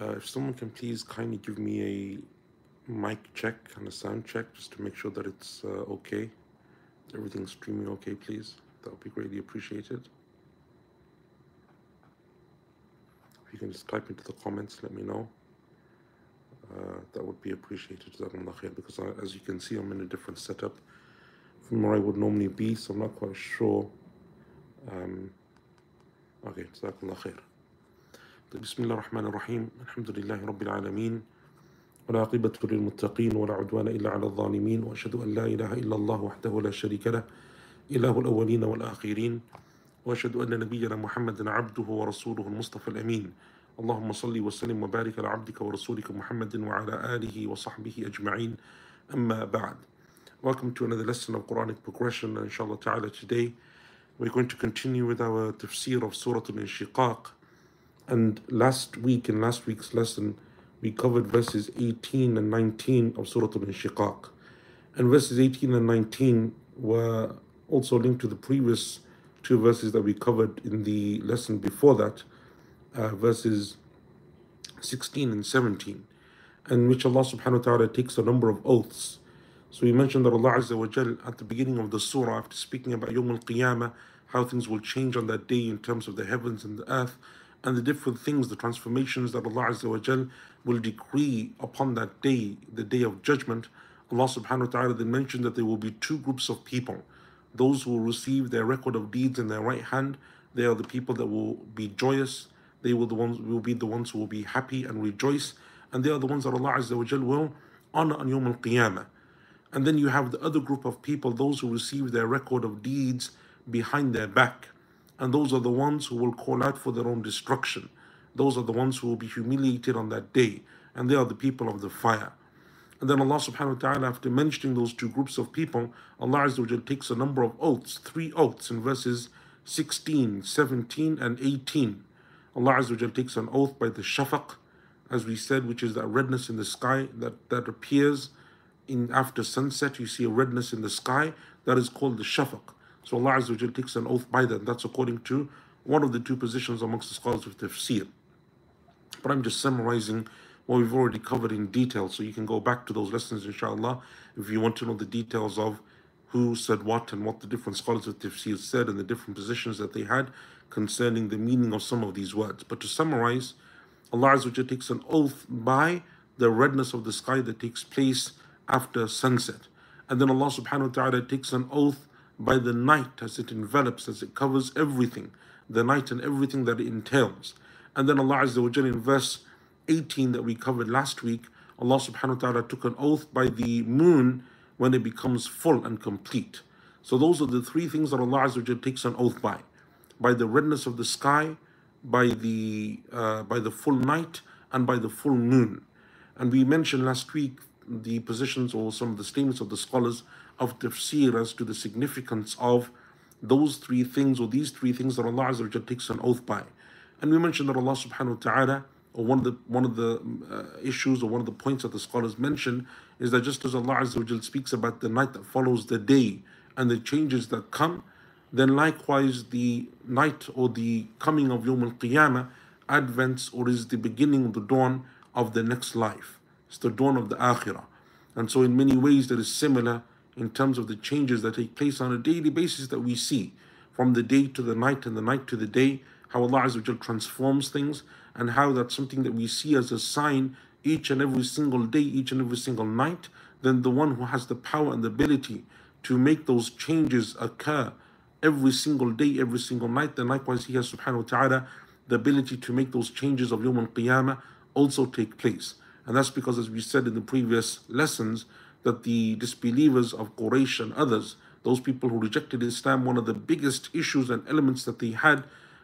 Uh, if someone can please kindly give me a mic check and a sound check just to make sure that it's uh, okay. Everything's streaming okay, please. That would be greatly appreciated. If you can just type into the comments, let me know. Uh, that would be appreciated, because I, as you can see, I'm in a different setup from where I would normally be, so I'm not quite sure. Um, okay, Jazakallah khair. بسم الله الرحمن الرحيم. الحمد لله رب العالمين. والعاقبة للمتقين ولا عدوان إلا على الظالمين. وأشهد أن لا إله إلا الله وحده لا شريك له إله الأولين والآخرين. وأشهد أن نبينا محمد عبده ورسوله المصطفى الأمين. اللهم صل وسلم وبارك على عبدك ورسولك محمد وعلى آله وصحبه أجمعين. أما بعد Welcome to another lesson of Quranic progression. inshallah ta'ala today we're going to continue with our tafsir of Surah Al-Inshiqaq. And last week in last week's lesson we covered verses 18 and 19 of Surah Al-Inshiqaq and verses 18 and 19 were also linked to the previous two verses that we covered in the lesson before that uh, verses 16 and 17, in which Allah subhanahu wa ta'ala takes a number of oaths. So we mentioned that Allah Azza wa Jal at the beginning of the surah, after speaking about Yawm al Qiyamah, how things will change on that day in terms of the heavens and the earth, and the different things, the transformations that Allah Azza wa Jal will decree upon that day, the day of judgment. Allah subhanahu wa ta'ala then mentioned that there will be two groups of people. Those who will receive their record of deeds in their right hand, they are the people that will be joyous they will the ones will be the ones who will be happy and rejoice, and they are the ones that Allah Azza wa Jal will honor on Yawm al Qiyamah. And then you have the other group of people, those who receive their record of deeds behind their back. And those are the ones who will call out for their own destruction. Those are the ones who will be humiliated on that day. And they are the people of the fire. And then Allah subhanahu wa ta'ala, after mentioning those two groups of people, Allah Azza wa takes a number of oaths, three oaths in verses 16, 17, and 18. Allah Azza wa takes an oath by the shafaq, as we said, which is that redness in the sky that, that appears in after sunset. You see a redness in the sky that is called the shafaq. So Allah Azza wa takes an oath by that. That's according to one of the two positions amongst the scholars of tafsir. But I'm just summarizing what we've already covered in detail, so you can go back to those lessons, inshallah, if you want to know the details of who said what and what the different scholars of tafsir said and the different positions that they had concerning the meaning of some of these words. But to summarize, Allah Azza wa takes an oath by the redness of the sky that takes place after sunset. And then Allah subhanahu wa ta'ala takes an oath by the night as it envelops, as it covers everything, the night and everything that it entails. And then Allah Azza wa in verse 18 that we covered last week, Allah subhanahu wa ta'ala took an oath by the moon when it becomes full and complete. So those are the three things that Allah Azza wa takes an oath by by the redness of the sky, by the uh, by the full night, and by the full moon. And we mentioned last week the positions or some of the statements of the scholars of tafsir as to the significance of those three things or these three things that Allah Azza takes an oath by. And we mentioned that Allah subhanahu wa ta'ala, or one of the one of the uh, issues or one of the points that the scholars mention is that just as Allah Azza speaks about the night that follows the day and the changes that come, then likewise the night or the coming of Yom Al Qiyamah advents or is the beginning, of the dawn of the next life. It's the dawn of the Akhirah. And so, in many ways, that is similar in terms of the changes that take place on a daily basis that we see from the day to the night and the night to the day, how Allah Azza transforms things, and how that's something that we see as a sign each and every single day, each and every single night. Then the one who has the power and the ability to make those changes occur every single day, every single night. Then likewise, He has subhanahu wa ta'ala the ability to make those changes of Yom al Qiyamah also take place. And that's because, as we said in the previous lessons, that the disbelievers of Quraysh and others, those people who rejected Islam, one of the biggest issues and elements that they had,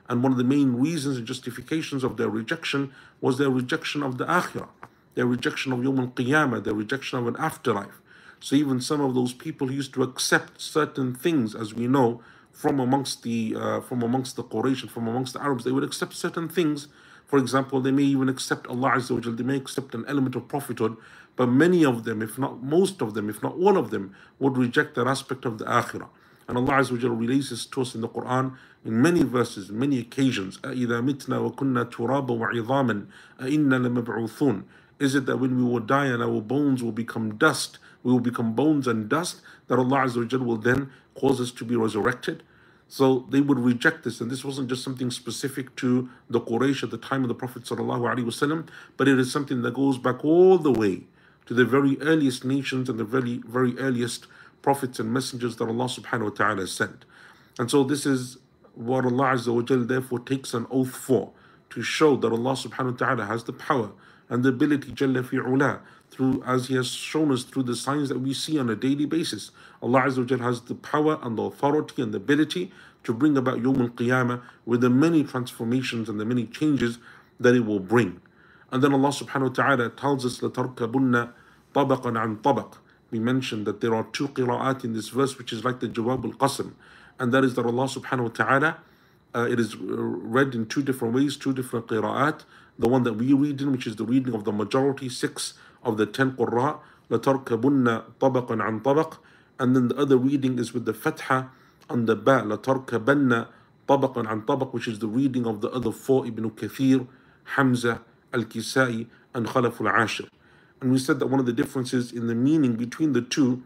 and one of the main reasons and justifications of their rejection was their rejection of the Akhirah, their rejection of Yom al Qiyamah, their rejection of an afterlife. So even some of those people used to accept certain things, as we know, from amongst the uh, from amongst the Quraysh and from amongst the Arabs, they would accept certain things. For example, they may even accept Allah Azza wa they may accept an element of prophethood, but many of them, if not most of them, if not all of them, would reject that aspect of the Akhirah. And Allah Azza wa releases to us in the Quran in many verses, many occasions. أَإِذَا مِتْنَا وَكُنَّا تُرَابًا وَعِظَامًا أَإِنَّا لَمَبْعُوثُونَ Is it that when we will die and our bones will become dust, we will become bones and dust, that Allah Azza wa will then cause us to be resurrected? So they would reject this, and this wasn't just something specific to the Quraysh at the time of the Prophet ﷺ, but it is something that goes back all the way to the very earliest nations and the very very earliest prophets and messengers that Allah subhanahu wa ta'ala sent. And so this is what Allah Azza wa Jal therefore takes an oath for to show that Allah subhanahu wa ta'ala has the power and the ability Jalla fi'ula through as He has shown us through the signs that we see on a daily basis. Allah Azza wa Jal has the power and the authority and the ability to bring about Yawm al-Qiyamah with the many transformations and the many changes that it will bring. And then Allah subhanahu wa ta'ala tells us لَتَرْكَبُنَّ طبقا عن طبق. We mentioned that there are two qira'at in this verse which is like the Jawab al-Qasam. And that is that Allah subhanahu wa ta'ala, uh, it is uh, read in two different ways, two different qira'at. The one that we read in, which is the reading of the majority, six of the ten qurra, لَتَرْكَبُنَّ طَبَقًا عَن طَبَقٍ And then the other reading is with the fatha and the ba, لَتَرْكَبَنَّ طَبَقًا عَن طَبَقٍ Which is the reading of the other four, Ibn Kathir, Hamza, Al-Kisai, and Khalaf al-Ashir. And we said that one of the differences in the meaning between the two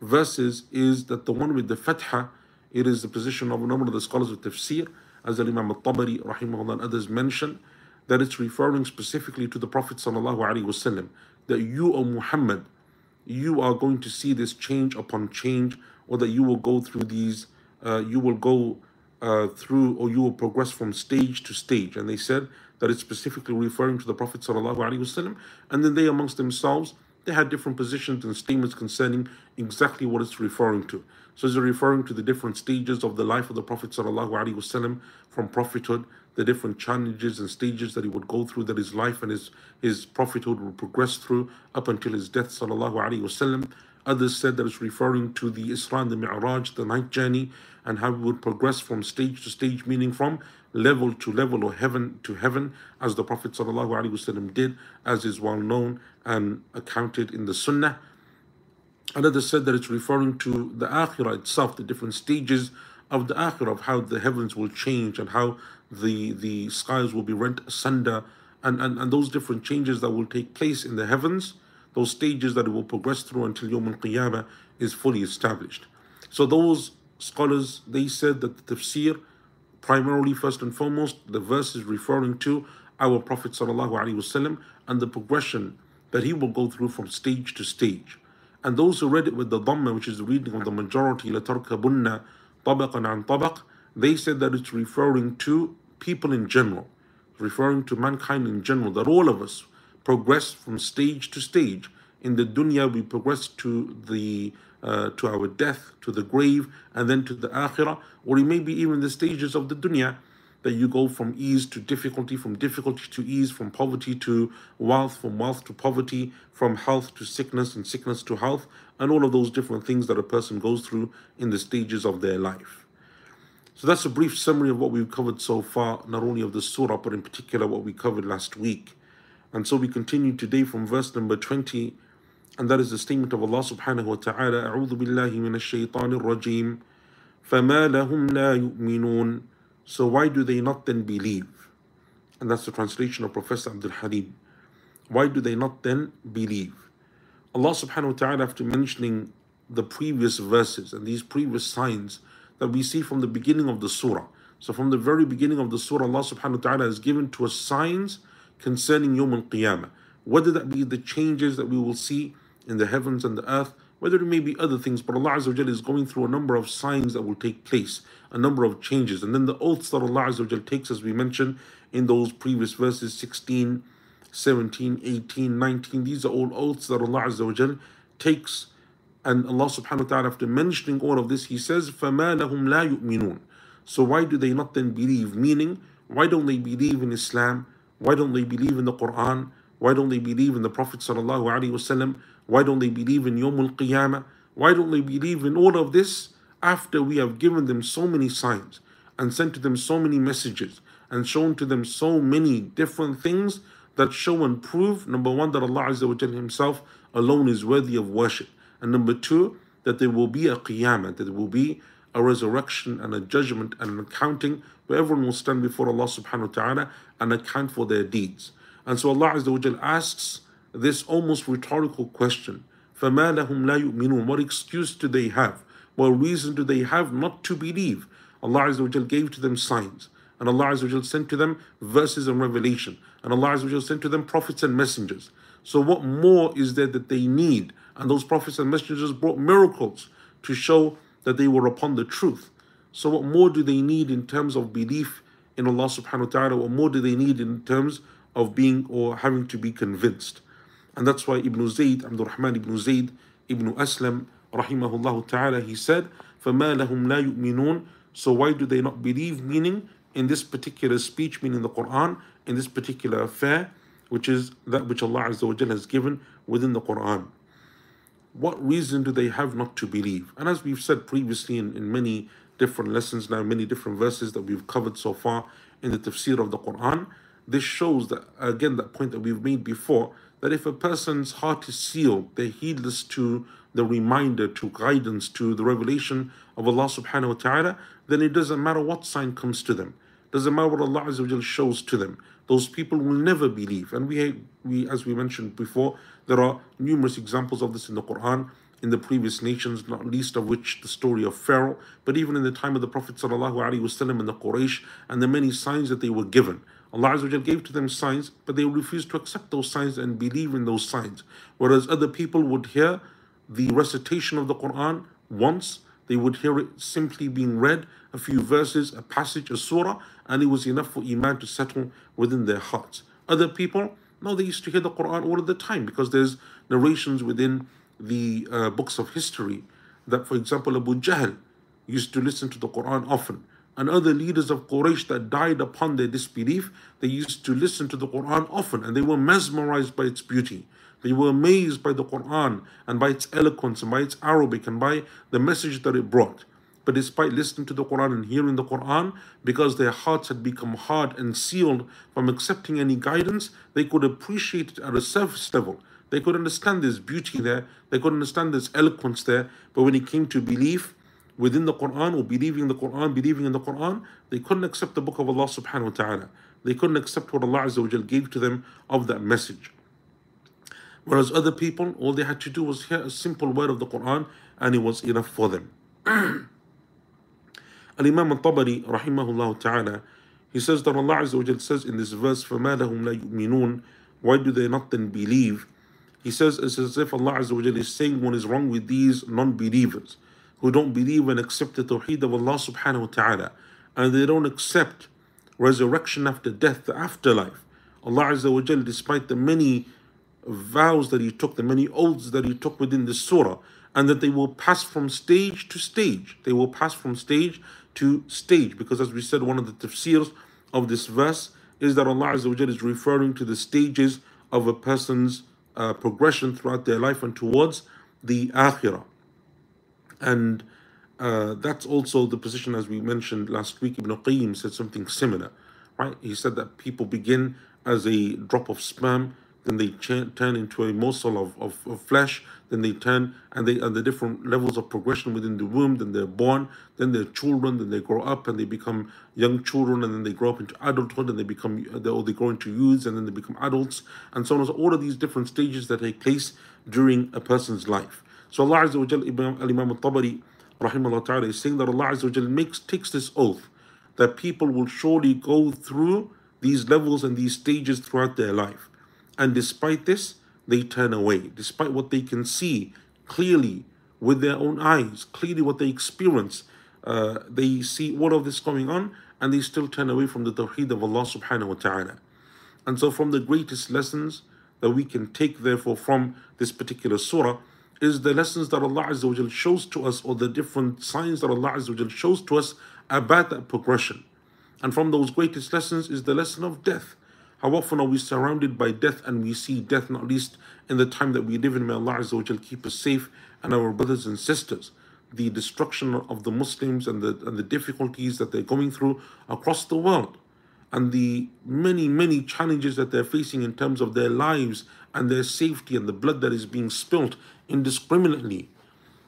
verses is that the one with the fatha it is the position of a number of the scholars of tafsir, as Imam al-Tabari rahimahullah and others mention, that it's referring specifically to the Prophet sallallahu alaihi wasallam, that you, O Muhammad, you are going to see this change upon change, or that you will go through these, uh, you will go uh, through, or you will progress from stage to stage. And they said that it's specifically referring to the Prophet wasallam, and then they amongst themselves they had different positions and statements concerning exactly what it's referring to. So it's referring to the different stages of the life of the Prophet wasallam from prophethood, the different challenges and stages that he would go through, that his life and his, his prophethood would progress through up until his death wasallam. Others said that it's referring to the Isra and the Mi'raj, the night journey, and how we would progress from stage to stage, meaning from level to level or heaven to heaven, as the Prophet ﷺ did, as is well known and accounted in the Sunnah. Another said that it's referring to the Akhirah itself, the different stages of the Akhirah, of how the heavens will change and how the, the skies will be rent asunder, and, and, and those different changes that will take place in the heavens, those stages that it will progress through until Yawm al Qiyamah is fully established. So, those scholars they said that the tafsir Primarily, first and foremost, the verse is referring to our Prophet وسلم, and the progression that he will go through from stage to stage. And those who read it with the Dhamma, which is the reading of the majority, لَتَرْكَبُنَّ طَبَقًا عَنْ طَبَقٍ They said that it's referring to people in general, referring to mankind in general, that all of us progress from stage to stage. In the dunya, we progress to the uh, to our death, to the grave, and then to the akhirah, or it may be even the stages of the dunya that you go from ease to difficulty, from difficulty to ease, from poverty to wealth, from wealth to poverty, from health to sickness, and sickness to health, and all of those different things that a person goes through in the stages of their life. So that's a brief summary of what we've covered so far, not only of the surah, but in particular what we covered last week. And so we continue today from verse number 20 and that is the statement of Allah subhanahu wa ta'ala أعوذ بالله من الشيطان الرجيم فما لهم لا يؤمنون So why do they not then believe? And that's the translation of Professor Abdul Halim. Why do they not then believe? Allah subhanahu wa ta'ala after mentioning the previous verses and these previous signs that we see from the beginning of the surah. So from the very beginning of the surah, Allah subhanahu wa ta'ala has given to us signs concerning Yawm al-Qiyamah. Whether that be the changes that we will see in the heavens and the earth, whether it may be other things, but Allah Azza wa is going through a number of signs that will take place, a number of changes. And then the oaths that Allah Azza wa takes, as we mentioned in those previous verses 16, 17, 18, 19, these are all oaths that Allah Azza wa takes. And Allah subhanahu wa ta'ala, after mentioning all of this, He says, فَمَا لَهُمْ لَا يُؤْمِنُونَ So why do they not then believe? Meaning, why don't they believe in Islam? Why don't they believe in the Quran? Why don't they believe in the Prophet wasallam? Why don't they believe in Yom Al Qiyamah? Why don't they believe in all of this after we have given them so many signs and sent to them so many messages and shown to them so many different things that show and prove number one, that Allah Azza Himself alone is worthy of worship, and number two, that there will be a Qiyamah, that there will be a resurrection and a judgment and an accounting where everyone will stand before Allah subhanahu wa ta'ala and account for their deeds. And so Allah Azza wa asks this almost rhetorical question فَمَا لَهُمْ لَا يُؤْمِنُونَ What excuse do they have? What reason do they have not to believe? Allah Azza wa gave to them signs. And Allah Azza wa sent to them verses and revelation. And Allah Azza wa sent to them prophets and messengers. So what more is there that they need? And those prophets and messengers brought miracles to show that they were upon the truth. So what more do they need in terms of belief in Allah subhanahu wa ta'ala? What more do they need in terms of being or having to be convinced? And that's why Ibn Zayd, Abdul Rahman ibn Zayd, Ibn Aslam, rahimahullah ta'ala, he said, فَمَا لَهُمْ لَا يُؤْمِنُونَ So why do they not believe? Meaning, in this particular speech, meaning the Quran, in this particular affair, which is that which Allah Azza wa has given within the Quran. What reason do they have not to believe? And as we've said previously in, in many different lessons now, many different verses that we've covered so far in the tafsir of the Quran, this shows that, again, that point that we've made before, that if a person's heart is sealed, they're heedless to the reminder, to guidance, to the revelation of Allah subhanahu wa ta'ala, then it doesn't matter what sign comes to them. Doesn't matter what Allah Azza shows to them. Those people will never believe. And we, we, as we mentioned before, there are numerous examples of this in the Quran in the previous nations, not least of which the story of Pharaoh, but even in the time of the Prophet ﷺ and the Quraysh and the many signs that they were given. Allah Azza gave to them signs, but they refused to accept those signs and believe in those signs. Whereas other people would hear the recitation of the Quran once, they would hear it simply being read, a few verses, a passage, a surah, and it was enough for Iman to settle within their hearts. Other people, no, they used to hear the Quran all the time because there's narrations within the uh, books of history that, for example, Abu Jahl used to listen to the Quran often. And other leaders of Quraysh that died upon their disbelief, they used to listen to the Quran often and they were mesmerized by its beauty. They were amazed by the Quran and by its eloquence and by its Arabic and by the message that it brought. But despite listening to the Quran and hearing the Quran, because their hearts had become hard and sealed from accepting any guidance, they could appreciate it at a surface level. They could understand this beauty there, they could understand this eloquence there, but when it came to belief within the Quran or believing the Quran, believing in the Quran, they couldn't accept the book of Allah subhanahu wa ta'ala. They couldn't accept what Allah Azza wa gave to them of that message. Whereas other people, all they had to do was hear a simple word of the Quran and it was enough for them. Al-Imam al-Tabari, rahimahullah ta'ala, he says that Allah Azza wa says in this verse, فَمَا لَهُمْ لَا يُؤْمِنُونَ Why do they not then believe? He says it's as if Allah Azza wa is saying what is wrong with these non-believers who don't believe and accept the tawheed of Allah subhanahu wa ta'ala and they don't accept resurrection after death, the afterlife. Allah Azza wa despite the many vows that He took, the many oaths that He took within this surah, and that they will pass from stage to stage. They will pass from stage to stage because, as we said, one of the tafsirs of this verse is that Allah Azza wa is referring to the stages of a person's uh, progression throughout their life and towards the akhirah. And uh, that's also the position, as we mentioned last week. Ibn Qayyim said something similar, right? He said that people begin as a drop of sperm, then they turn into a morsel of, of, of flesh, then they turn and they are the different levels of progression within the womb, then they're born, then they're children, then they grow up and they become young children, and then they grow up into adulthood and they become they, or they grow into youths and then they become adults, and so on. So all of these different stages that take place during a person's life. So Allah Azza wa Jal, Imam al-Tabari, rahimahullah ta'ala, is saying that Allah Azza wa Jal makes, takes this oath that people will surely go through these levels and these stages throughout their life. And despite this, they turn away, despite what they can see clearly with their own eyes, clearly what they experience. Uh, they see all of this going on and they still turn away from the tawheed of Allah subhanahu wa ta'ala. And so, from the greatest lessons that we can take, therefore, from this particular surah is the lessons that Allah Azza wa shows to us, or the different signs that Allah Azza wa shows to us about that progression. And from those greatest lessons is the lesson of death. How often are we surrounded by death and we see death, not least in the time that we live in? May Allah Azza wa keep us safe and our brothers and sisters. The destruction of the Muslims and the, and the difficulties that they're going through across the world and the many, many challenges that they're facing in terms of their lives and their safety and the blood that is being spilt indiscriminately.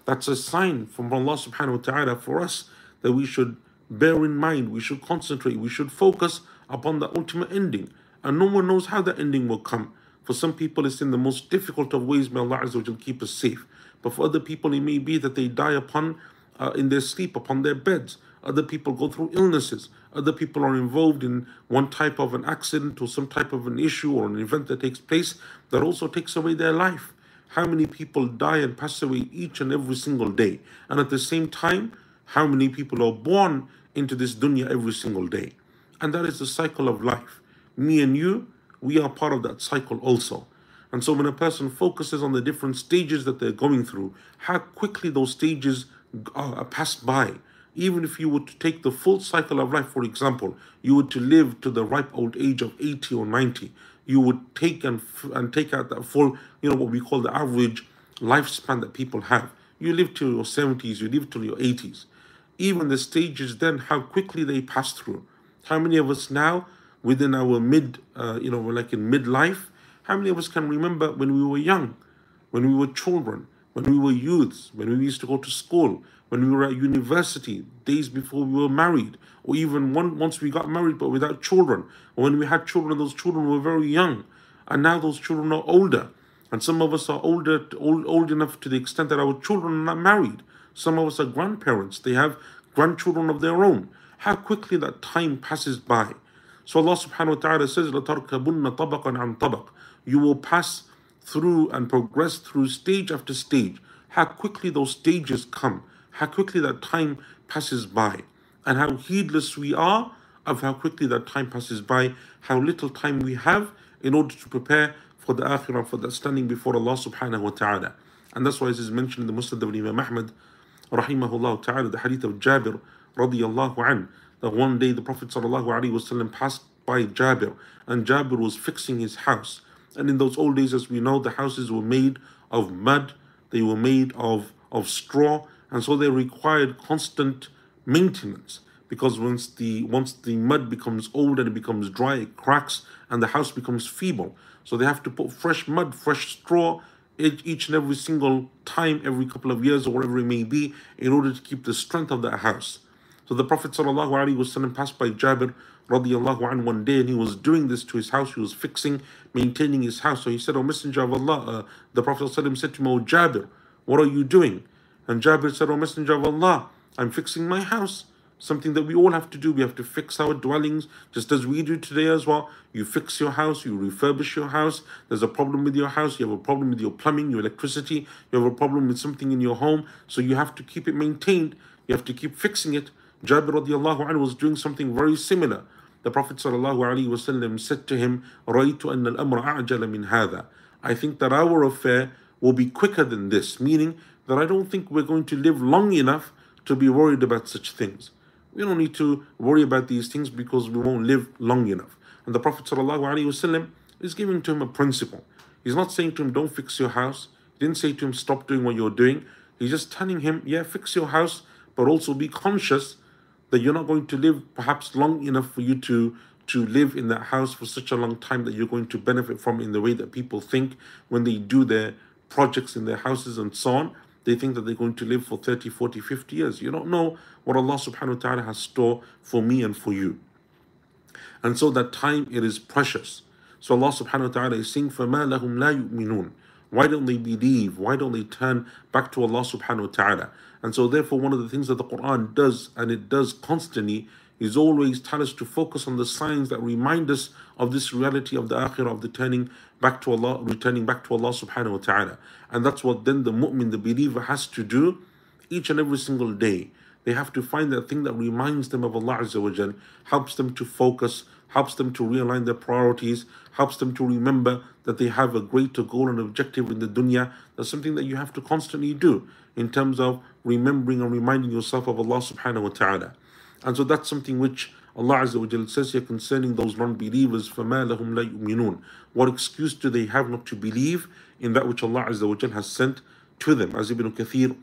That's a sign from Allah subhanahu wa ta'ala for us that we should bear in mind, we should concentrate, we should focus upon the ultimate ending. And no one knows how the ending will come. For some people, it's in the most difficult of ways. May Allah Azza keep us safe. But for other people, it may be that they die upon uh, in their sleep, upon their beds. Other people go through illnesses. Other people are involved in one type of an accident or some type of an issue or an event that takes place that also takes away their life. How many people die and pass away each and every single day? And at the same time, how many people are born into this dunya every single day? And that is the cycle of life. Me and you, we are part of that cycle also. And so when a person focuses on the different stages that they're going through, how quickly those stages are passed by, even if you were to take the full cycle of life, for example, you were to live to the ripe old age of 80 or 90, you would take and, and take out that full, you know, what we call the average lifespan that people have. You live till your 70s, you live till your 80s. Even the stages then, how quickly they pass through. How many of us now, within our mid, uh, you know, we're like in midlife, how many of us can remember when we were young, when we were children, when we were youths, when we used to go to school, when we were at university, days before we were married, or even one, once we got married but without children, or when we had children, those children were very young, and now those children are older. And some of us are older, old, old enough to the extent that our children are not married. Some of us are grandparents, they have grandchildren of their own. How quickly that time passes by. So Allah subhanahu wa ta'ala says, لَتَرْكَبُنَّ طَبَقًا عَنْ طَبَقٍ You will pass through and progress through stage after stage. How quickly those stages come how quickly that time passes by, and how heedless we are of how quickly that time passes by, how little time we have in order to prepare for the akhirah, for the standing before Allah subhanahu wa ta'ala. And that's why it is mentioned in the Musnad of Imam Ahmad, rahimahullah ta'ala, the hadith of Jabir radiyallahu an, that one day the Prophet sallallahu alaihi wasallam passed by Jabir, and Jabir was fixing his house. And in those old days, as we know, the houses were made of mud, they were made of, of straw, and so they required constant maintenance because once the once the mud becomes old and it becomes dry it cracks and the house becomes feeble. So they have to put fresh mud fresh straw each and every single time every couple of years or whatever it may be in order to keep the strength of that house. So the prophet ﷺ passed by jabir radiallahu anhu one day and he was doing this to his house he was fixing maintaining his house so he said oh messenger of allah uh, the prophet said to him oh jabir what are you doing and Jabir said, O Messenger of Allah, I'm fixing my house. Something that we all have to do. We have to fix our dwellings, just as we do today as well. You fix your house, you refurbish your house. There's a problem with your house, you have a problem with your plumbing, your electricity, you have a problem with something in your home. So you have to keep it maintained, you have to keep fixing it. Jabir radiallahu anhu was doing something very similar. The Prophet ﷺ said to him, رَأَيْتُ أَنَّ الْأَمْرَ أَعْجَلَ مِنْ هَذَا I think that our affair will be quicker than this, meaning that I don't think we're going to live long enough to be worried about such things. We don't need to worry about these things because we won't live long enough. And the Prophet ﷺ is giving to him a principle. He's not saying to him, don't fix your house. He didn't say to him, stop doing what you're doing. He's just telling him, yeah, fix your house, but also be conscious that you're not going to live perhaps long enough for you to to live in that house for such a long time that you're going to benefit from in the way that people think when they do their projects in their houses and so on. They think that they're going to live for 30, 40, 50 years. You don't know what Allah subhanahu wa ta'ala has store for me and for you. And so that time, it is precious. So Allah subhanahu wa ta'ala is saying, فَمَا لَهُمْ لَا يُؤْمِنُونَ Why don't they believe? Why don't they turn back to Allah subhanahu wa ta'ala? And so therefore one of the things that the Quran does, and it does constantly, is always tell us to focus on the signs that remind us of this reality of the akhirah, of the turning back to Allah, returning back to Allah subhanahu wa ta'ala. And that's what then the mu'min, the believer, has to do each and every single day. They have to find that thing that reminds them of Allah Azza wa Jal, helps them to focus, helps them to realign their priorities, helps them to remember that they have a greater goal and objective in the dunya. That's something that you have to constantly do in terms of remembering and reminding yourself of Allah subhanahu wa ta'ala. And so that's something which Allah Azza wa says here concerning those non-believers, فَمَا لَهُمْ لَا يُؤْمِنُونَ What excuse do they have not to believe in that which Allah Azza wa has sent to them? As Ibn Kathir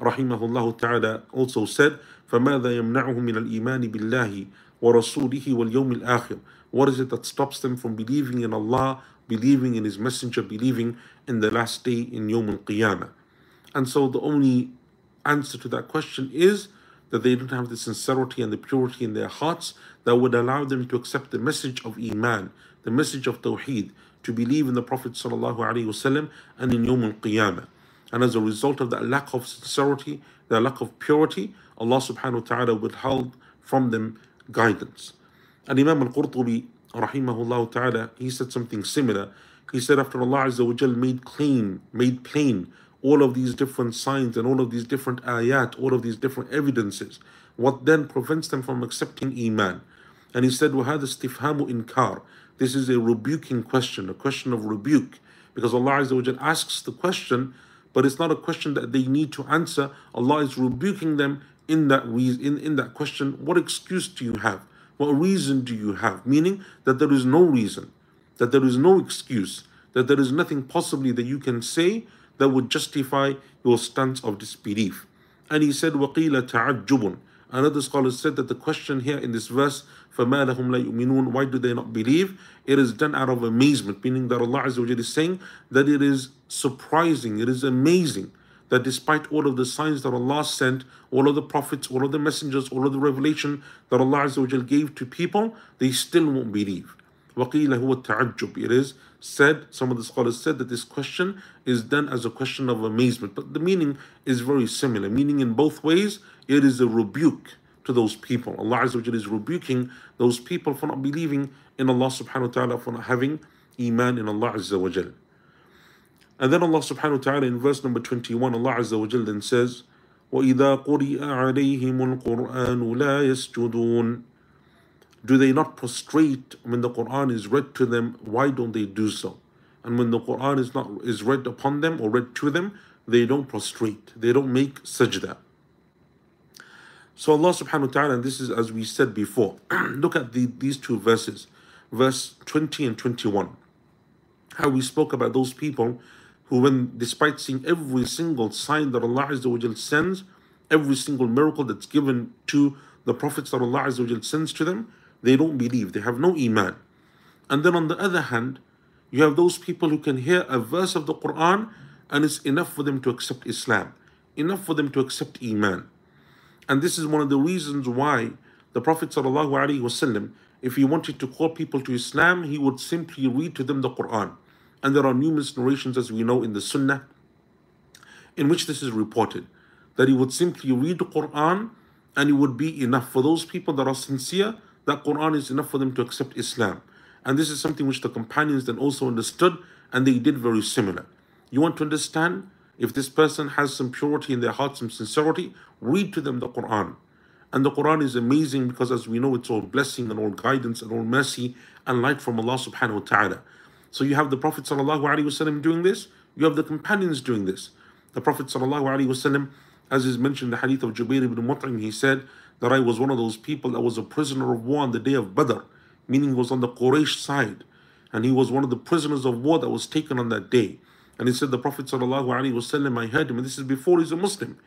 rahimahullah ta'ala also said, فَمَاذَا يَمْنَعُهُم مِنَ الْإِيمَانِ بِاللَّهِ وَرَسُولِهِ وَالْيَوْمِ الْآخِرِ What is it that stops them from believing in Allah, believing in His Messenger, believing in the last day in Yawm al-Qiyamah? And so the only answer to that question is that they didn't have the sincerity and the purity in their hearts that would allow them to accept the message of Iman, the message of Tawheed, to believe in the Prophet ﷺ and in Yawm al-Qiyamah. And as a result of that lack of sincerity, their lack of purity, Allah subhanahu wa ta'ala withheld from them guidance. And Imam al-Qurtubi, rahimahullah ta'ala, he said something similar. He said after Allah Azza wa Jal made clean, made plain all of these different signs and all of these different ayat, all of these different evidences, what then prevents them from accepting Iman? And he said, وَهَذا اسْتِفْهَامُ إِنْكَارٍ This is a rebuking question, a question of rebuke. Because Allah Azza wa Jal asks the question, but it's not a question that they need to answer. Allah is rebuking them in that reason, in, in that question. What excuse do you have? What reason do you have? Meaning that there is no reason, that there is no excuse, that there is nothing possibly that you can say that would justify your stance of disbelief. And he said, وَقِيلَ تَعَجُّبٌ Another scholar said that the question here in this verse, فَمَا لَهُمْ لَا يُؤْمِنُونَ Why do they not believe? It is done out of amazement, meaning that Allah Azza wa is saying that it is surprising, it is amazing that despite all of the signs that Allah sent, all of the prophets, all of the messengers, all of the revelation that Allah gave to people, they still won't believe. It is said, some of the scholars said that this question is done as a question of amazement, but the meaning is very similar. Meaning, in both ways, it is a rebuke to those people. Allah is rebuking those people for not believing in Allah subhanahu wa ta'ala, for not having iman in Allah. Azza wa And then Allah subhanahu wa ta'ala in verse number 21, Allah Azza wa Jal then says, وَإِذَا قُرِئَ عَلَيْهِمُ الْقُرْآنُ لَا يَسْجُدُونَ Do they not prostrate when the Quran is read to them? Why don't they do so? And when the Quran is not is read upon them or read to them, they don't prostrate. They don't make sajda. So Allah subhanahu wa ta'ala, and this is as we said before, look at the, these two verses, verse 20 and 21. How we spoke about those people who, when despite seeing every single sign that Allah Azza sends, every single miracle that's given to the prophets that Allah Azza sends to them, they don't believe, they have no iman. And then on the other hand, you have those people who can hear a verse of the Quran and it's enough for them to accept Islam, enough for them to accept Iman. And this is one of the reasons why the Prophet ﷺ, if he wanted to call people to Islam, he would simply read to them the Quran. And there are numerous narrations, as we know in the Sunnah, in which this is reported that he would simply read the Quran and it would be enough for those people that are sincere. That Quran is enough for them to accept Islam. And this is something which the companions then also understood and they did very similar. You want to understand if this person has some purity in their heart, some sincerity, read to them the Quran. And the Quran is amazing because, as we know, it's all blessing and all guidance and all mercy and light from Allah subhanahu wa ta'ala. So you have the Prophet ﷺ doing this, you have the companions doing this. The Prophet ﷺ, as is mentioned in the hadith of Jubair ibn Mut'im, he said that I was one of those people that was a prisoner of war on the day of Badr, meaning was on the Quraysh side. And he was one of the prisoners of war that was taken on that day. And he said, The Prophet ﷺ, I heard him, and this is before he's a Muslim.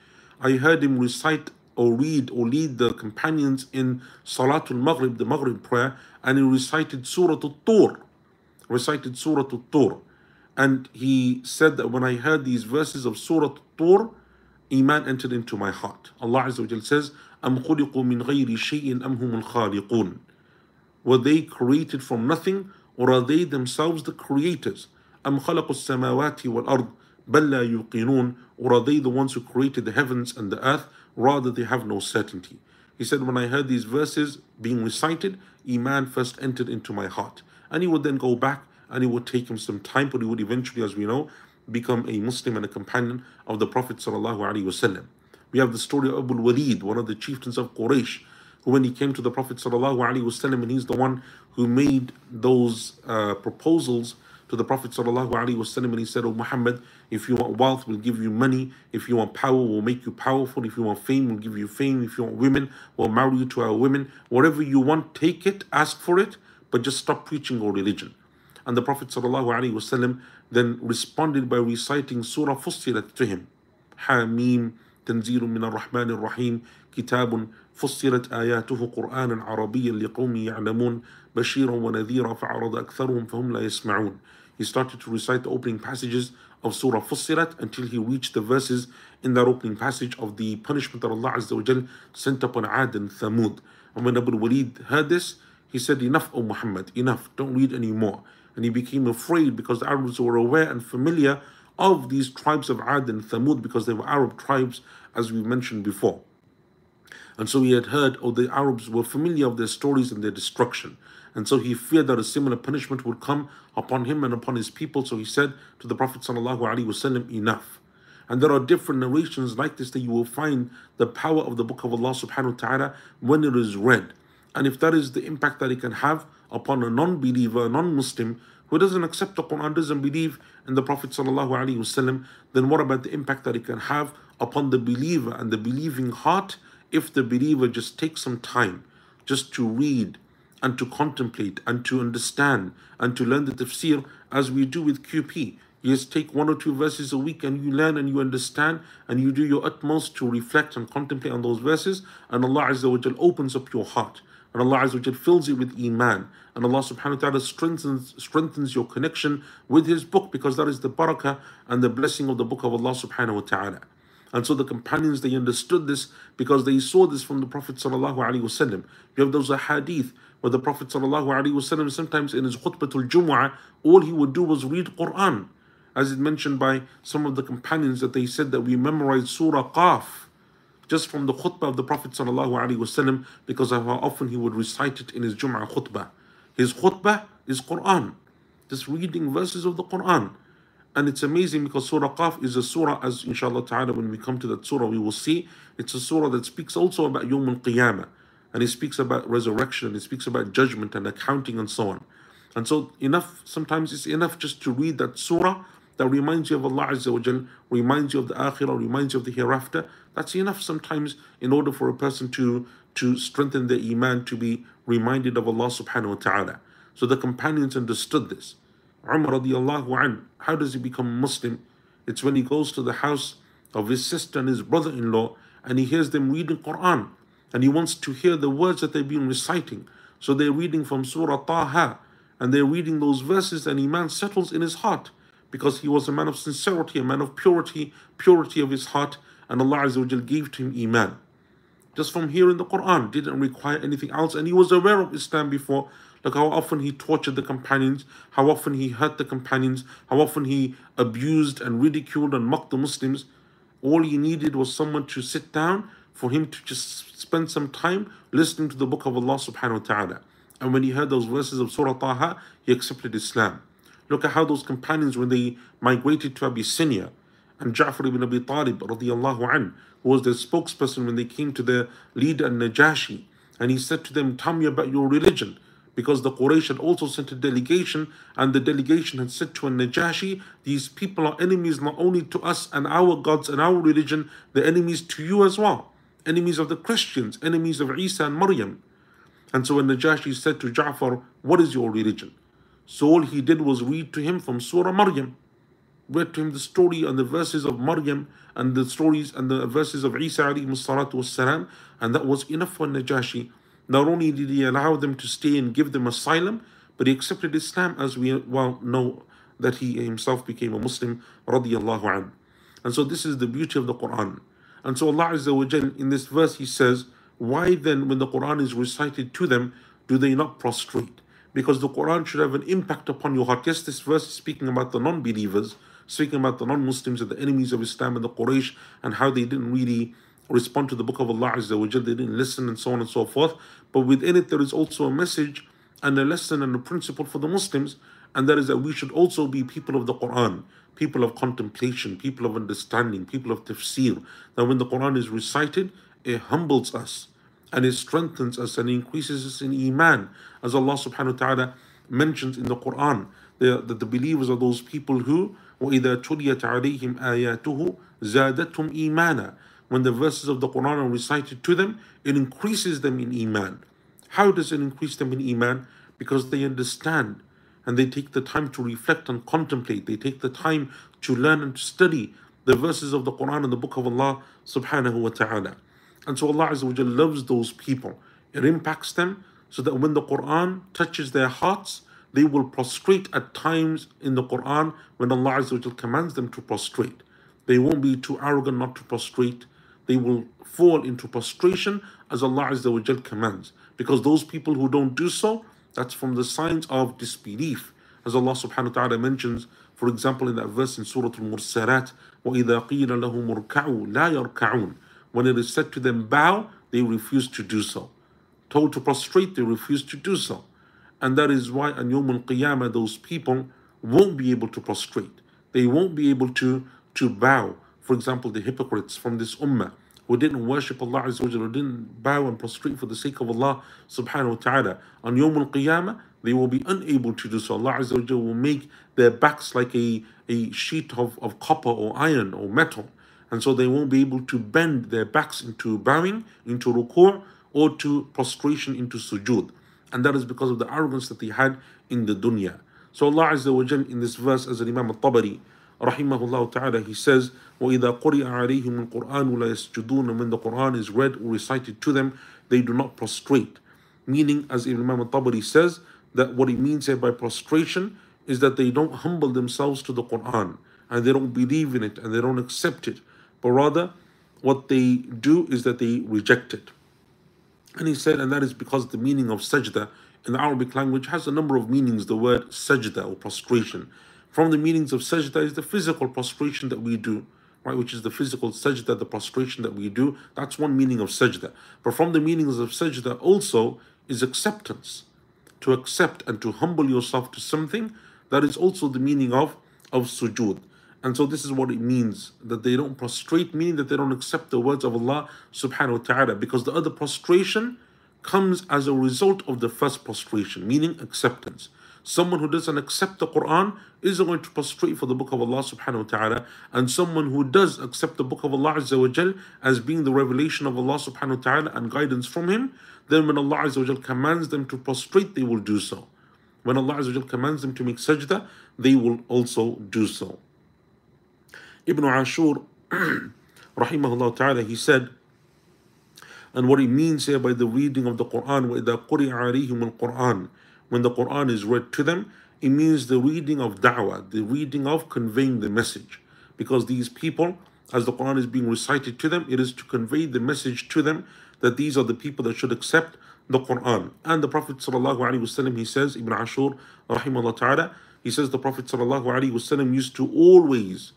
I heard him recite or read or lead the companions in Salatul Maghrib, the Maghrib prayer, and he recited Surah Al-Tur. Recited Surah Al-Tur. And he said that when I heard these verses of Surah Al-Tur, Iman entered into my heart. Allah Azza wa says, أَمْ خُلِقُوا مِنْ غَيْرِ شَيْءٍ أَمْ هُمُ الْخَالِقُونَ Were they created from nothing, or are they themselves the creators? أم خلقوا السماوات والأرض بل لا يوقنون or are they the ones who created the heavens and the earth rather they have no certainty he said when I heard these verses being recited Iman first entered into my heart and he would then go back and it would take him some time but he would eventually as we know become a Muslim and a companion of the Prophet ﷺ. We have the story of Abu Walid, one of the chieftains of Quraysh, who when he came to the Prophet ﷺ and he's the one who made those uh, proposals to the Prophet ﷺ and he said, Oh Muhammad, if you want wealth, we'll give you money. If you want power, we'll make you powerful. If you want fame, we'll give you fame. If you want women, we'll marry you to our women. Whatever you want, take it, ask for it, but just stop preaching your religion. And the Prophet ﷺ then responded by reciting Surah Fussilat to him. Hamim, تنزيل من الرحمن الرحيم كتاب فصلت آياته قرآنا عربيا لقوم يعلمون بشيرا ونذيرا فعرض أكثرهم فهم لا يسمعون He started to recite the opening passages of Surah Fussilat until he reached the verses in that opening passage of the punishment that Allah Azza wa Jal sent upon Ad and Thamud. And when Abu Walid heard this, he said, Enough, O Muhammad, enough, don't read anymore. And he became afraid because the Arabs were aware and familiar of these tribes of Ad and Thamud because they were Arab tribes, as we mentioned before. And so he had heard, oh, the Arabs were familiar of their stories and their destruction. And so he feared that a similar punishment would come upon him and upon his people. So he said to the Prophet ﷺ, enough. And there are different narrations like this that you will find the power of the book of Allah subhanahu wa ta'ala when it is read. And if that is the impact that it can have upon a non-believer, non-Muslim, who doesn't accept the Quran, doesn't believe in the Prophet ﷺ, then what about the impact that it can have upon the believer and the believing heart if the believer just takes some time just to read and to contemplate and to understand and to learn the tafsir as we do with QP. Just take one or two verses a week and you learn and you understand and you do your utmost to reflect and contemplate on those verses and Allah Azza wa Jal opens up your heart and Allah Azza wa Jal fills it with iman and Allah subhanahu wa ta'ala strengthens, strengthens your connection with His book because that is the barakah and the blessing of the book of Allah subhanahu wa ta'ala. And so the companions, they understood this because they saw this from the Prophet sallallahu alaihi wasallam. You have those hadith where the Prophet sallallahu alaihi wasallam sometimes in his khutbatul jumu'ah, all he would do was read Quran. As it mentioned by some of the companions that they said that we memorized Surah Qaf just from the khutbah of the Prophet wasallam because of how often he would recite it in his Jum'ah khutbah. His khutbah is Quran, just reading verses of the Quran. And it's amazing because Surah Qaf is a surah, as inshallah ta'ala, when we come to that surah, we will see it's a surah that speaks also about Yawm al Qiyamah. And it speaks about resurrection, and it speaks about judgment and accounting and so on. And so, enough, sometimes it's enough just to read that surah that reminds you of Allah Azza wa Jal, reminds you of the akhirah, reminds you of the hereafter. That's enough sometimes in order for a person to, to strengthen their iman, to be reminded of Allah subhanahu wa ta'ala. So the companions understood this. Umar radiallahu an, how does he become Muslim? It's when he goes to the house of his sister and his brother-in-law and he hears them reading Quran and he wants to hear the words that they've been reciting. So they're reading from Surah Taha and they're reading those verses and Iman settles in his heart because he was a man of sincerity, a man of purity, purity of his heart and Allah Azza gave to him Iman. Just from hearing the Quran, didn't require anything else and he was aware of Islam before Look how often he tortured the companions, how often he hurt the companions, how often he abused and ridiculed and mocked the Muslims. All he needed was someone to sit down for him to just spend some time listening to the book of Allah subhanahu wa ta'ala. And when he heard those verses of Surah Taha, he accepted Islam. Look at how those companions, when they migrated to Abyssinia, and Ja'far ibn Abi Talib radiallahu an, who was their spokesperson when they came to the leader Najashi, and he said to them, Tell me about your religion because the Quraysh had also sent a delegation, and the delegation had said to Najashi, These people are enemies not only to us and our gods and our religion, they're enemies to you as well. Enemies of the Christians, enemies of Isa and Maryam. And so when Najashi said to Ja'far, What is your religion? So all he did was read to him from Surah Maryam. Read to him the story and the verses of Maryam and the stories and the verses of Isa alayhi salatu and that was enough for Najashi not only did he allow them to stay and give them asylum, but he accepted Islam as we well know that he himself became a Muslim radiallahu an. And so this is the beauty of the Quran. And so Allah Azza wa Jal, in this verse he says, why then when the Quran is recited to them, do they not prostrate? Because the Quran should have an impact upon your heart. Yes, this verse is speaking about the non-believers, speaking about the non-Muslims and the enemies of Islam and the Quraysh and how they didn't really respond to the book of Allah Azza wa Jal, they didn't listen and so on and so forth. But within it, there is also a message and a lesson and a principle for the Muslims, and that is that we should also be people of the Quran, people of contemplation, people of understanding, people of tafsir. That when the Quran is recited, it humbles us and it strengthens us and increases us in Iman. As Allah subhanahu wa ta'ala mentions in the Quran, that the, the believers are those people who وَإِذَا تُلِيَتْ عَلَيْهِمْ آيَاتُهُ زَادَتْهُمْ إِيمَانًا when the verses of the Quran are recited to them, it increases them in Iman. How does it increase them in Iman? Because they understand and they take the time to reflect and contemplate. They take the time to learn and to study the verses of the Quran and the Book of Allah subhanahu wa ta'ala. And so Allah Azza wa loves those people. It impacts them so that when the Quran touches their hearts, they will prostrate at times in the Quran when Allah Azza wa commands them to prostrate. They won't be too arrogant not to prostrate. They will fall into prostration as Allah Azza wa commands. Because those people who don't do so, that's from the signs of disbelief. As Allah subhanahu wa ta'ala mentions, for example, in that verse in Surah Al-Mursalat, وَإِذَا قِيلَ لَهُمُ ارْكَعُوا لَا يَرْكَعُونَ when it is said to them, bow, they refuse to do so. Told to prostrate, they refuse to do so. And that is why on Yawm al-Qiyamah, those people won't be able to prostrate. They won't be able to, to bow. For example, the hypocrites from this ummah who didn't worship Allah Azza who didn't bow and prostrate for the sake of Allah subhanahu wa ta'ala. On Yawm al-Qiyamah, they will be unable to do so. Allah Azza will make their backs like a, a sheet of, of copper or iron or metal And so they won't be able to bend their backs into bowing, into ruku' or to prostration into sujood. And that is because of the arrogance that they had in the dunya. So Allah Azza wa Jal in this verse, as Imam al-Tabari, rahimahullah ta'ala, he says, وَإِذَا قُرِئَ عَلَيْهِمُ الْقُرْآنُ لَا يَسْجُدُونَ When the Quran is read or recited to them, they do not prostrate. Meaning, as Imam al-Tabari says, that what it means here by prostration is that they don't humble themselves to the Quran and they don't believe in it and they don't accept it, but rather what they do is that they reject it. And he said, and that is because the meaning of sajda in the Arabic language has a number of meanings, the word sajda or prostration. From the meanings of sajda is the physical prostration that we do, right, which is the physical sajda, the prostration that we do. That's one meaning of sajda. But from the meanings of sajda also is acceptance to accept and to humble yourself to something, that is also the meaning of, of sujood. And so this is what it means that they don't prostrate, meaning that they don't accept the words of Allah subhanahu wa ta'ala, because the other prostration comes as a result of the first prostration, meaning acceptance. Someone who doesn't accept the Quran is not going to prostrate for the book of Allah subhanahu wa ta'ala. And someone who does accept the book of Allah azza wa jal as being the revelation of Allah subhanahu wa ta'ala and guidance from Him, then when Allah azza wa jal commands them to prostrate, they will do so. When Allah azza wa jal commands them to make sajda, they will also do so. Ibn Ashur, rahimahullah ta'ala, he said, and what it means here by the reading of the Quran, وَإِذَا قُرِئَ عَلَيْهِمُ الْقُرْآنِ when the Quran is read to them, it means the reading of da'wah, the reading of conveying the message. Because these people, as the Quran is being recited to them, it is to convey the message to them that these are the people that should accept the Quran. And the Prophet ﷺ, he says, Ibn Ashur, rahimahullah ta'ala, he says the Prophet ﷺ used to always,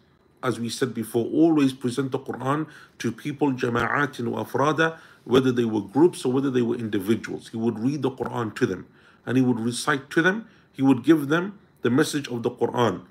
as we said before, always present the Quran to people, jama'atin wa afrada, whether they were groups or whether they were individuals. He would read the Quran to them and he would recite to them. He would give them the message of the Quran.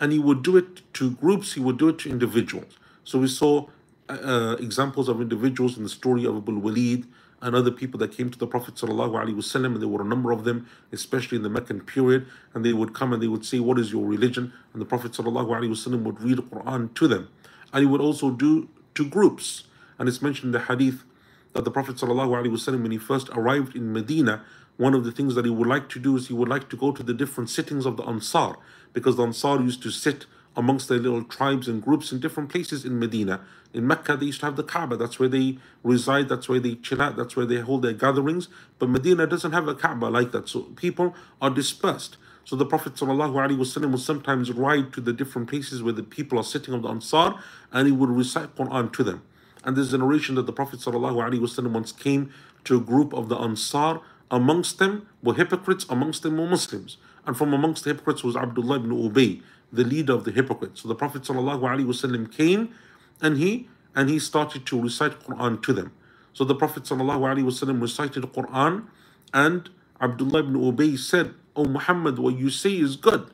And he would do it to groups, he would do it to individuals. So we saw uh, uh examples of individuals in the story of Abu Walid and other people that came to the Prophet wasallam, and there were a number of them, especially in the Meccan period, and they would come and they would say, What is your religion? And the Prophet wasallam would read the Quran to them. And he would also do to groups. And it's mentioned in the hadith that the Prophet wasallam, when he first arrived in Medina, one of the things that he would like to do is he would like to go to the different sittings of the Ansar because the Ansar used to sit amongst their little tribes and groups in different places in Medina. In Mecca, they used to have the Kaaba. That's where they reside. That's where they chill out. That's where they hold their gatherings. But Medina doesn't have a Kaaba like that. So people are dispersed. So the Prophet ﷺ would sometimes ride to the different places where the people are sitting of the Ansar and he would recite Quran to them. And there's a narration that the Prophet ﷺ once came to a group of the Ansar amongst them were hypocrites, amongst them were Muslims. And from amongst the hypocrites was Abdullah ibn Ubay, the leader of the hypocrites. So the Prophet ﷺ came and he and he started to recite Quran to them. So the Prophet ﷺ recited Quran and Abdullah ibn Ubay said, Oh Muhammad, what you say is good.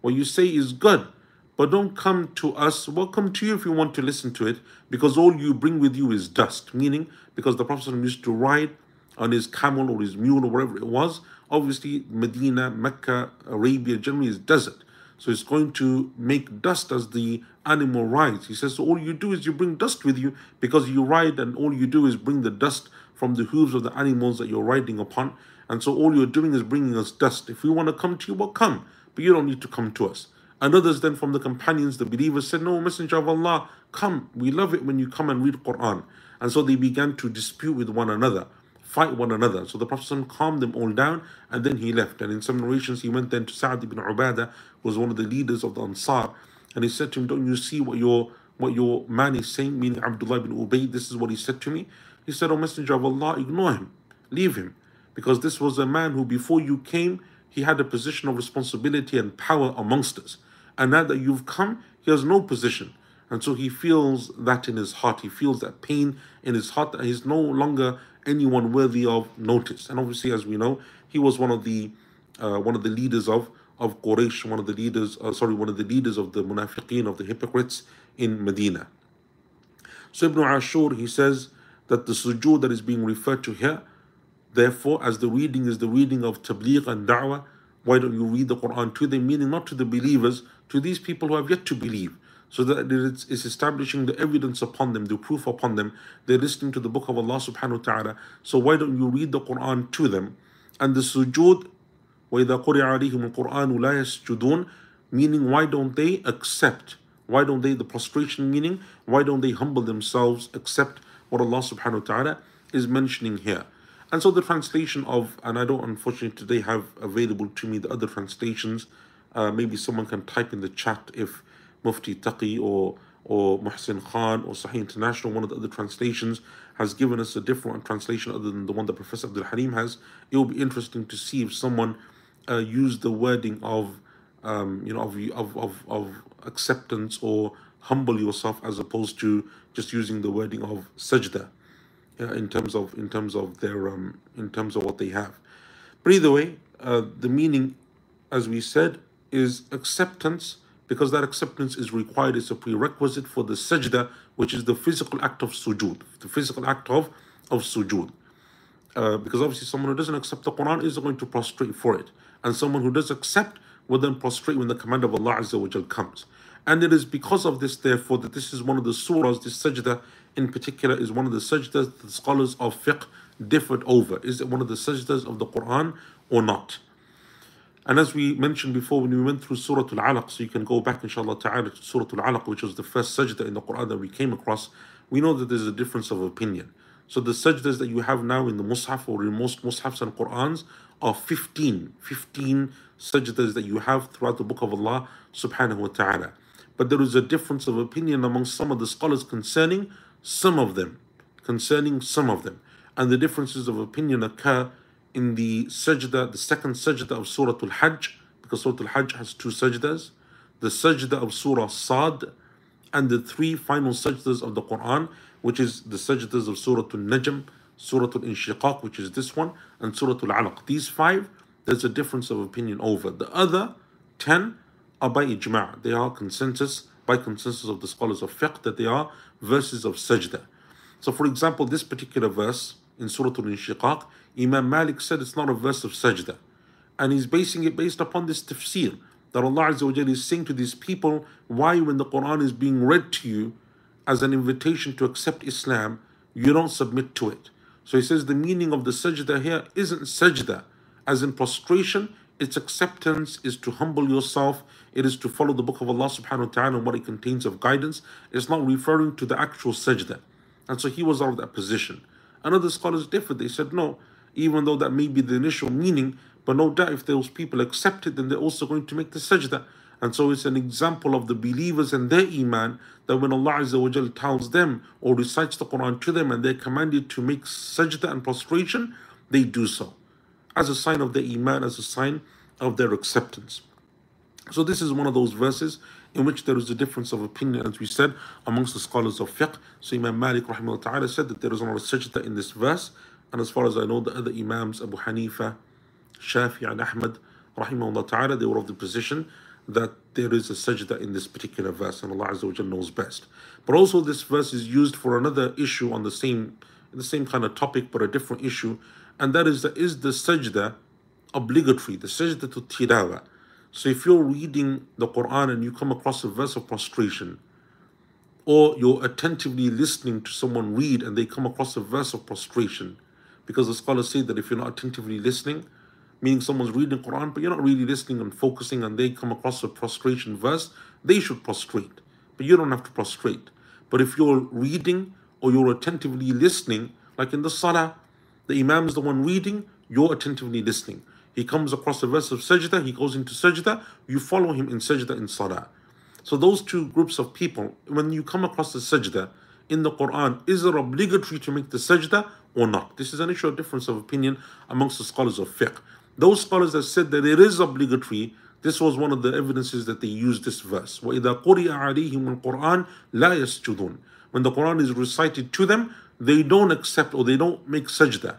What you say is good. But don't come to us. Welcome to you if you want to listen to it, because all you bring with you is dust. Meaning, because the Prophet used to ride on his camel or his mule or whatever it was. Obviously, Medina, Mecca, Arabia generally is desert. So it's going to make dust as the animal rides. He says, so all you do is you bring dust with you because you ride and all you do is bring the dust from the hooves of the animals that you're riding upon. And so all you're doing is bringing us dust. If we want to come to you, well, come. But you don't need to come to us. And others then from the companions, the believers said, No, Messenger of Allah, come, we love it when you come and read Quran. And so they began to dispute with one another, fight one another. So the Prophet calmed them all down and then he left. And in some narrations, he went then to Sa'd ibn Ubadah, who was one of the leaders of the Ansar, and he said to him, Don't you see what your what your man is saying, meaning Abdullah ibn Ubay, this is what he said to me. He said, O Messenger of Allah, ignore him, leave him. Because this was a man who before you came, he had a position of responsibility and power amongst us. And now that you've come, he has no position. And so he feels that in his heart. He feels that pain in his heart that he's no longer anyone worthy of notice. And obviously, as we know, he was one of the uh, one of the leaders of of Quraysh, one of the leaders, uh, sorry, one of the leaders of the munafiqeen, of the hypocrites in Medina. So Ibn Ashur, he says that the sujood that is being referred to here, therefore, as the reading is the reading of tabligh and da'wah, why don't you read the Quran to them, meaning not to the believers, to these people who have yet to believe, so that it is establishing the evidence upon them, the proof upon them. They're listening to the book of Allah subhanahu wa ta'ala. So why don't you read the Quran to them? And the sujood, وَإِذَا قُرِعَ عَلَيْهِمُ الْقُرْآنُ لَا يَسْجُدُونَ Meaning, why don't they accept? Why don't they, the prostration meaning, why don't they humble themselves, accept what Allah subhanahu wa ta'ala is mentioning here? And so the translation of, and I don't unfortunately today have available to me the other translations. Uh, maybe someone can type in the chat if Mufti Taqi or or Muhsin Khan or Sahih International, one of the other translations, has given us a different translation other than the one that Professor Abdul Halim has. It will be interesting to see if someone uh, used the wording of, um, you know, of, of, of, of acceptance or humble yourself as opposed to just using the wording of sajda uh, in terms of in terms of their um, in terms of what they have. But either way, uh, the meaning, as we said, is acceptance because that acceptance is required. It's a prerequisite for the sajda, which is the physical act of sujood, the physical act of of sujood. Uh, because obviously, someone who doesn't accept the Quran is going to prostrate for it, and someone who does accept will then prostrate when the command of Allah Azza wa comes. And it is because of this, therefore, that this is one of the surahs, this sajda in particular is one of the sajdas that the scholars of fiqh differed over. Is it one of the sajdas of the Quran or not? And as we mentioned before, when we went through Surah Al Alaq, so you can go back, inshallah ta'ala, to Surah Al Alaq, which was the first sajda in the Quran that we came across, we know that there's a difference of opinion. So the sajdas that you have now in the Mus'haf or in most Mus'hafs and Qurans are 15, 15 sajdas that you have throughout the Book of Allah subhanahu wa ta'ala. But there is a difference of opinion among some of the scholars concerning some of them, concerning some of them. And the differences of opinion occur in the sajda, the second sajda of Surah Al-Hajj, because Surah Al-Hajj has two sajdas, the sajda of Surah Sad, and the three final sajdas of the Quran, which is the sajdas of Surah Al-Najm, Surah Al-Inshiqaq, which is this one, and Surah Al-Alaq. These five, there's a difference of opinion over. The other ten are by ijma'. They are consensus, by consensus of the scholars of fiqh, that they are verses of sajda. So for example, this particular verse in Surah Al-Inshiqaq, Imam Malik said it's not a verse of sajda. And he's basing it based upon this tafsir that Allah Azza is saying to these people, why when the Quran is being read to you as an invitation to accept Islam, you don't submit to it. So he says the meaning of the sajda here isn't sajda, as in prostration, its acceptance is to humble yourself, it is to follow the book of Allah subhanahu wa ta'ala and what it contains of guidance. It's not referring to the actual sajda. And so he was out of that position. And other scholars differed. They said, no, even though that may be the initial meaning, but no doubt if those people accept it, then they're also going to make the sajda. And so it's an example of the believers and their iman that when Allah Azza tells them or recites the Quran to them and they're commanded to make sajda and prostration, they do so as a sign of their iman, as a sign of their acceptance. So this is one of those verses in which there is a difference of opinion, as we said, amongst the scholars of fiqh. So Imam Malik rahimahullah said that there is not a sajda in this verse, and as far as I know, the other Imams, Abu Hanifa, Shafi, and Ahmad, rahimahullah ta'ala, they were of the position that there is a sajda in this particular verse, and Allah Azza wa knows best. But also, this verse is used for another issue on the same, the same kind of topic, but a different issue, and that is that is the sajda obligatory, the sajda to tilawa. So if you're reading the Quran and you come across a verse of prostration, or you're attentively listening to someone read and they come across a verse of prostration, because the scholars say that if you're not attentively listening, meaning someone's reading Quran, but you're not really listening and focusing, and they come across a prostration verse, they should prostrate, but you don't have to prostrate. But if you're reading or you're attentively listening, like in the Salah, the Imam is the one reading, you're attentively listening. He comes across a verse of sajda, he goes into sajda, you follow him in sajda in Salah. So those two groups of people, when you come across the sajda in the Quran, is it obligatory to make the sajda or not? This is an issue of difference of opinion amongst the scholars of fiqh. Those scholars that said that it is obligatory, this was one of the evidences that they used this verse. وَإِذَا قُرِئَ عَلَيْهِمُ الْقُرْآنِ لَا يَسْجُدُونَ When the Quran is recited to them, they don't accept or they don't make sajda.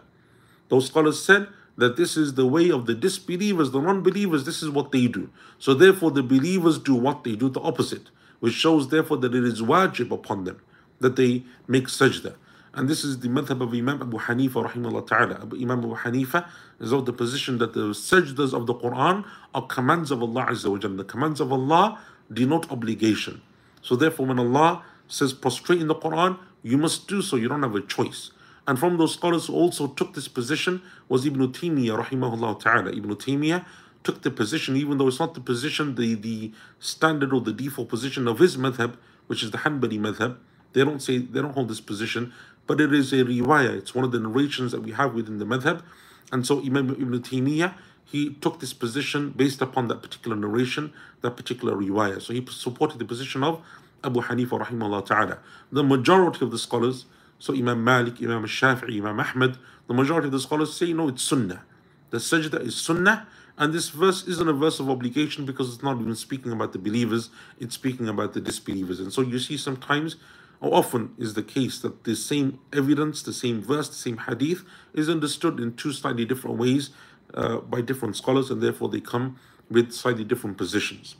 Those scholars said that this is the way of the disbelievers, the non-believers, this is what they do. So therefore the believers do what they do, the opposite, which shows therefore that it is wajib upon them that they make sajda. And this is the madhab of Imam Abu Hanifa rahimahullah ta'ala. Imam Abu Hanifa is of the position that the sajdas of the Quran are commands of Allah Azza wa The commands of Allah denote obligation. So therefore when Allah says prostrate in the Quran, you must do so. You don't have a choice. And from those scholars who also took this position was Ibn Taymiyyah rahimahullah ta'ala. Ibn Taymiyyah took the position, even though it's not the position, the, the standard or the default position of his madhab, which is the Hanbali madhab. They don't say, they don't hold this position but it is a riwayah. It's one of the narrations that we have within the madhab. And so Imam Ibn Taymiyyah, he took this position based upon that particular narration, that particular riwayah. So he supported the position of Abu Hanifa rahimahullah ta'ala. The majority of the scholars, so Imam Malik, Imam Shafi'i, Imam Ahmad, the majority of the scholars say, no, it's sunnah. The sajda is sunnah, and this verse isn't a verse of obligation because it's not even speaking about the believers, it's speaking about the disbelievers. And so you see sometimes how often is the case that the same evidence, the same verse, the same hadith is understood in two slightly different ways uh, by different scholars, and therefore they come with slightly different positions.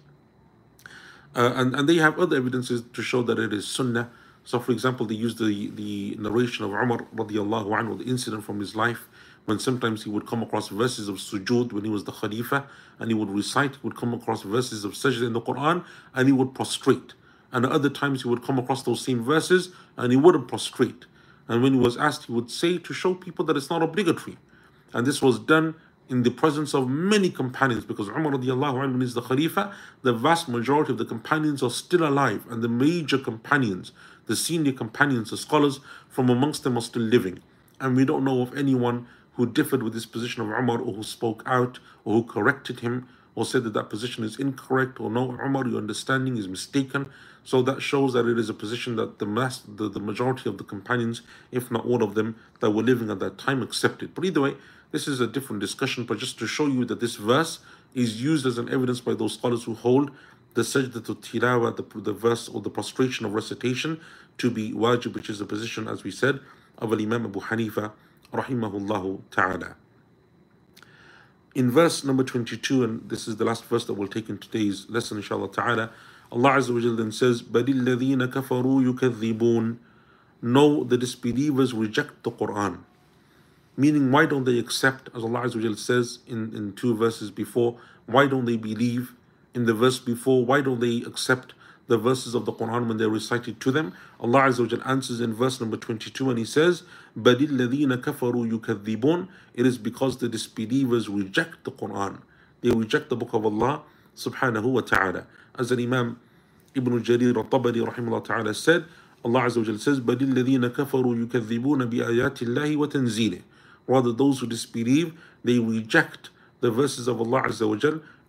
Uh, and, and they have other evidences to show that it is sunnah. So, for example, they use the, the narration of Umar radiallahu anhu, the incident from his life, when sometimes he would come across verses of sujood when he was the Khalifa, and he would recite, he would come across verses of sajda in the Quran, and he would prostrate. And at other times he would come across those same verses and he wouldn't prostrate. And when he was asked, he would say to show people that it's not obligatory. And this was done in the presence of many companions because Umar radiallahu anhu is the Khalifa, the vast majority of the companions are still alive and the major companions, the senior companions, the scholars from amongst them are still living. And we don't know of anyone who differed with this position of Umar or who spoke out or who corrected him or said that that position is incorrect or no, Umar, your understanding is mistaken. So that shows that it is a position that the, mass, the, the majority of the companions, if not all of them, that were living at that time accepted. But either way, this is a different discussion, but just to show you that this verse is used as an evidence by those scholars who hold the sajda to tilawa, the, the verse or the prostration of recitation, to be wajib, which is the position, as we said, of Imam Abu Hanifa, rahimahullah ta'ala. In verse number 22, and this is the last verse that we'll take in today's lesson, inshallah ta'ala, Allah Azza wa then says, بَلِ الَّذِينَ كَفَرُوا يُكَذِّبُونَ No, the disbelievers reject the Quran. Meaning, why don't they accept, as Allah Azza wa says in, in two verses before, why don't they believe? In the verse before, why don't they accept the verses of the Quran when they're recited to them? Allah Azza wa answers in verse number 22 and He says, بَلِ الَّذِينَ كَفَرُوا يُكَذِّبُونَ It is because the disbelievers reject the Quran. They reject the book of Allah subhanahu wa ta'ala. As an Imam Ibn Jarir al-Tabari rahimahullah ta'ala said, Allah Azza wa says, بَلِ الَّذِينَ كَفَرُوا يُكَذِّبُونَ بِآيَاتِ اللَّهِ وَتَنزِيلِهِ Rather, those who disbelieve, they reject the verses of Allah Azza wa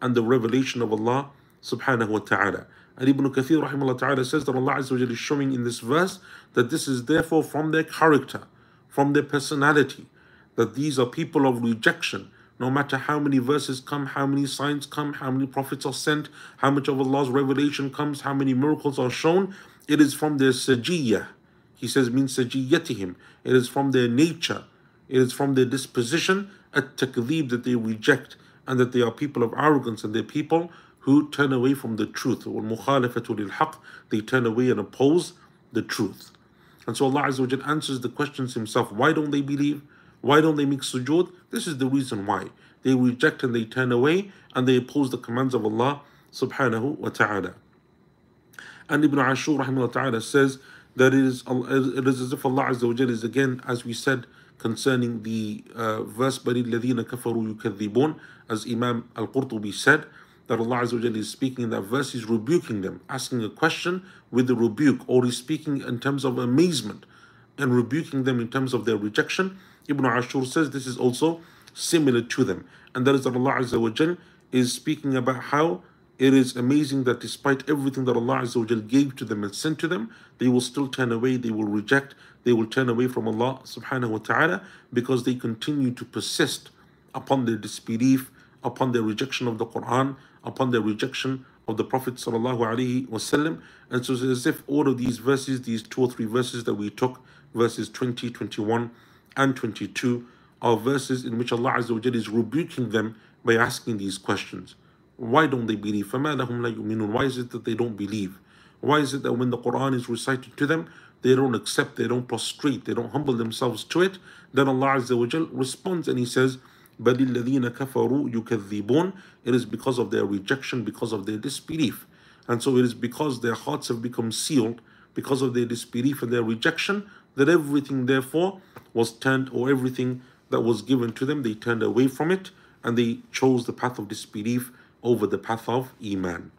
and the revelation of Allah subhanahu wa ta'ala. And Ibn Kathir rahimahullah ta'ala says that Allah Azza wa is showing in this verse that this is therefore from their character, from their personality, that these are people of rejection, no matter how many verses come, how many signs come, how many prophets are sent, how much of Allah's revelation comes, how many miracles are shown, it is from their sajiyah. He says, means sajiyatihim. It is from their nature. It is from their disposition, at takdeeb that they reject, and that they are people of arrogance, and they're people who turn away from the truth. They turn away and oppose the truth. And so Allah Azza answers the questions Himself. Why don't they believe? Why don't they make sujood? This is the reason why. They reject and they turn away and they oppose the commands of Allah subhanahu wa ta'ala. And Ibn Ashur rahimahullah ta'ala says that it is, it is as if Allah Azza is again, as we said, concerning the uh, verse بَلِ الَّذِينَ كَفَرُوا يُكَذِّبُونَ as Imam Al-Qurtubi said that Allah Azza wa is speaking in that verse, He's rebuking them, asking a question with a rebuke, or He's speaking in terms of amazement and rebuking them in terms of their rejection. Ibn Ashur says this is also similar to them. And that is that Allah Azza wa is speaking about how it is amazing that despite everything that Allah Azza gave to them and sent to them, they will still turn away, they will reject, they will turn away from Allah subhanahu wa ta'ala because they continue to persist upon their disbelief, upon their rejection of the Quran, upon their rejection of the Prophet sallallahu alaihi wasallam. And so it's as if all of these verses, these two or three verses that we took, verses 20, 21, and 22, are verses in which Allah Azza is rebuking them by asking these questions. Why don't they believe? فَمَا لَهُمْ لَا يُؤْمِنُونَ Why is it that they don't believe? Why is it that when the Quran is recited to them, they don't accept, they don't prostrate, they don't humble themselves to it? Then Allah Azza wa responds and He says, بَلِ الَّذِينَ كَفَرُوا يُكَذِّبُونَ It is because of their rejection, because of their disbelief. And so it is because their hearts have become sealed, because of their disbelief and their rejection, that everything therefore was turned, or everything that was given to them, they turned away from it, and they chose the path of disbelief over the path of Iman.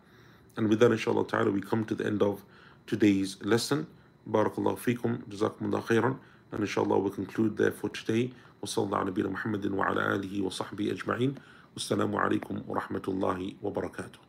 And with that, inshallah ta'ala, we come to the end of today's lesson. Barakallahu feekum, jazakumullah khairan. And inshallah, we'll conclude there for today. وصلى الله على نبينا محمد وعلى آله وصحبه أجمعين والسلام عليكم ورحمة الله وبركاته